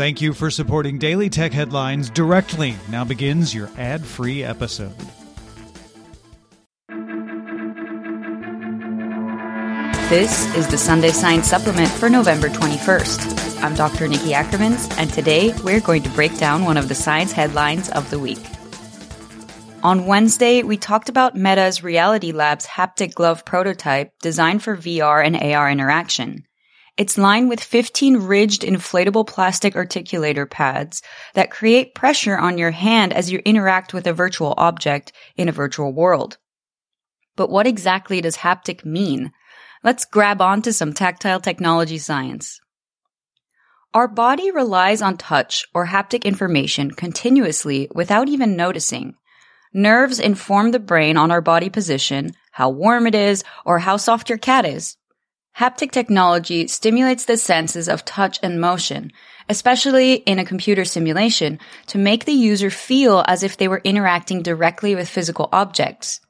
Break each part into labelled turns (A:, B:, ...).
A: Thank you for supporting Daily Tech Headlines directly. Now begins your ad free episode.
B: This is the Sunday Science Supplement for November 21st. I'm Dr. Nikki Ackermans, and today we're going to break down one of the science headlines of the week. On Wednesday, we talked about Meta's Reality Labs haptic glove prototype designed for VR and AR interaction. It's lined with 15 ridged inflatable plastic articulator pads that create pressure on your hand as you interact with a virtual object in a virtual world. But what exactly does haptic mean? Let's grab onto some tactile technology science. Our body relies on touch or haptic information continuously without even noticing. Nerves inform the brain on our body position, how warm it is, or how soft your cat is. Haptic technology stimulates the senses of touch and motion, especially in a computer simulation, to make the user feel as if they were interacting directly with physical objects.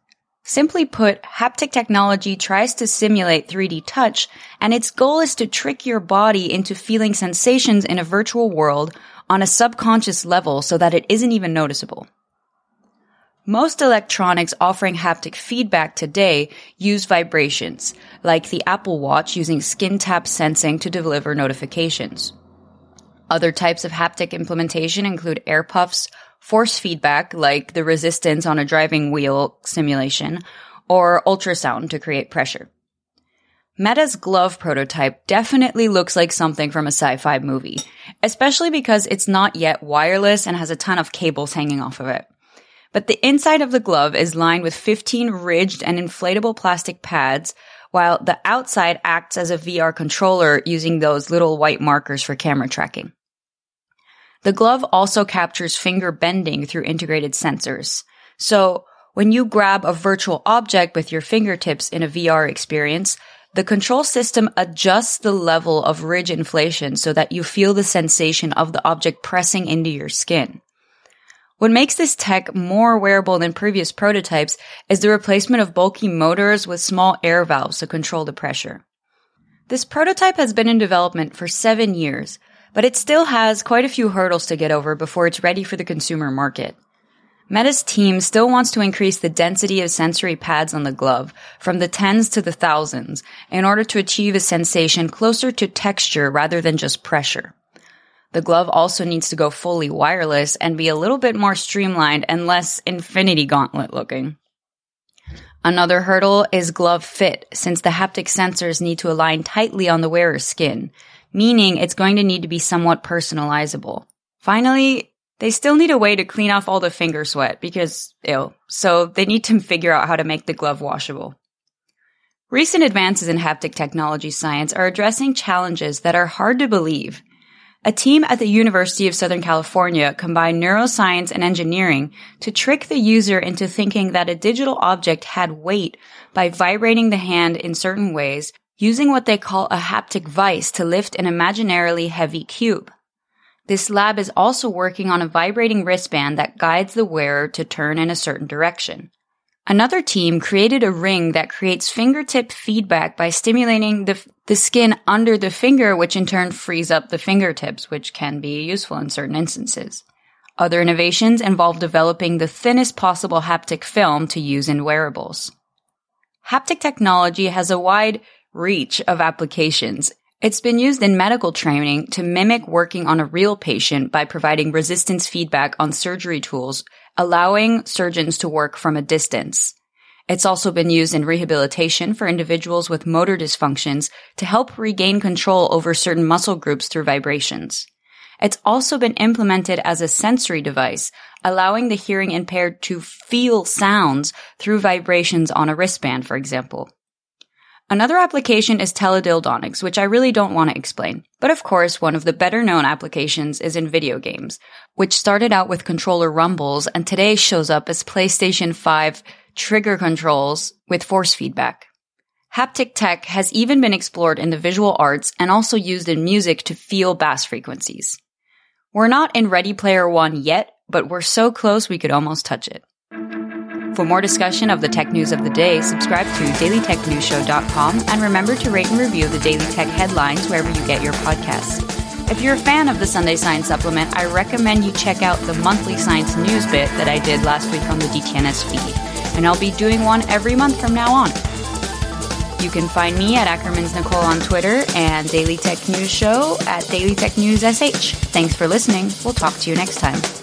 B: Simply put, haptic technology tries to simulate 3D touch, and its goal is to trick your body into feeling sensations in a virtual world on a subconscious level so that it isn't even noticeable. Most electronics offering haptic feedback today use vibrations, like the Apple Watch using skin tap sensing to deliver notifications. Other types of haptic implementation include air puffs, force feedback like the resistance on a driving wheel simulation, or ultrasound to create pressure. Meta's glove prototype definitely looks like something from a sci-fi movie, especially because it's not yet wireless and has a ton of cables hanging off of it. But the inside of the glove is lined with 15 ridged and inflatable plastic pads, while the outside acts as a VR controller using those little white markers for camera tracking. The glove also captures finger bending through integrated sensors. So when you grab a virtual object with your fingertips in a VR experience, the control system adjusts the level of ridge inflation so that you feel the sensation of the object pressing into your skin. What makes this tech more wearable than previous prototypes is the replacement of bulky motors with small air valves to control the pressure. This prototype has been in development for seven years, but it still has quite a few hurdles to get over before it's ready for the consumer market. Meta's team still wants to increase the density of sensory pads on the glove from the tens to the thousands in order to achieve a sensation closer to texture rather than just pressure. The glove also needs to go fully wireless and be a little bit more streamlined and less infinity gauntlet looking. Another hurdle is glove fit, since the haptic sensors need to align tightly on the wearer's skin, meaning it's going to need to be somewhat personalizable. Finally, they still need a way to clean off all the finger sweat because, ew, so they need to figure out how to make the glove washable. Recent advances in haptic technology science are addressing challenges that are hard to believe. A team at the University of Southern California combined neuroscience and engineering to trick the user into thinking that a digital object had weight by vibrating the hand in certain ways using what they call a haptic vice to lift an imaginarily heavy cube. This lab is also working on a vibrating wristband that guides the wearer to turn in a certain direction. Another team created a ring that creates fingertip feedback by stimulating the, the skin under the finger, which in turn frees up the fingertips, which can be useful in certain instances. Other innovations involve developing the thinnest possible haptic film to use in wearables. Haptic technology has a wide reach of applications. It's been used in medical training to mimic working on a real patient by providing resistance feedback on surgery tools, allowing surgeons to work from a distance. It's also been used in rehabilitation for individuals with motor dysfunctions to help regain control over certain muscle groups through vibrations. It's also been implemented as a sensory device, allowing the hearing impaired to feel sounds through vibrations on a wristband, for example. Another application is teledildonics, which I really don't want to explain. But of course, one of the better known applications is in video games, which started out with controller rumbles and today shows up as PlayStation 5 trigger controls with force feedback. Haptic tech has even been explored in the visual arts and also used in music to feel bass frequencies. We're not in Ready Player One yet, but we're so close we could almost touch it. For more discussion of the tech news of the day, subscribe to dailytechnewsshow.com and remember to rate and review the Daily Tech headlines wherever you get your podcasts. If you're a fan of the Sunday Science Supplement, I recommend you check out the monthly science news bit that I did last week on the DTNS feed, and I'll be doing one every month from now on. You can find me at Ackermans Nicole on Twitter and Daily Tech News Show at Daily Tech News SH. Thanks for listening. We'll talk to you next time.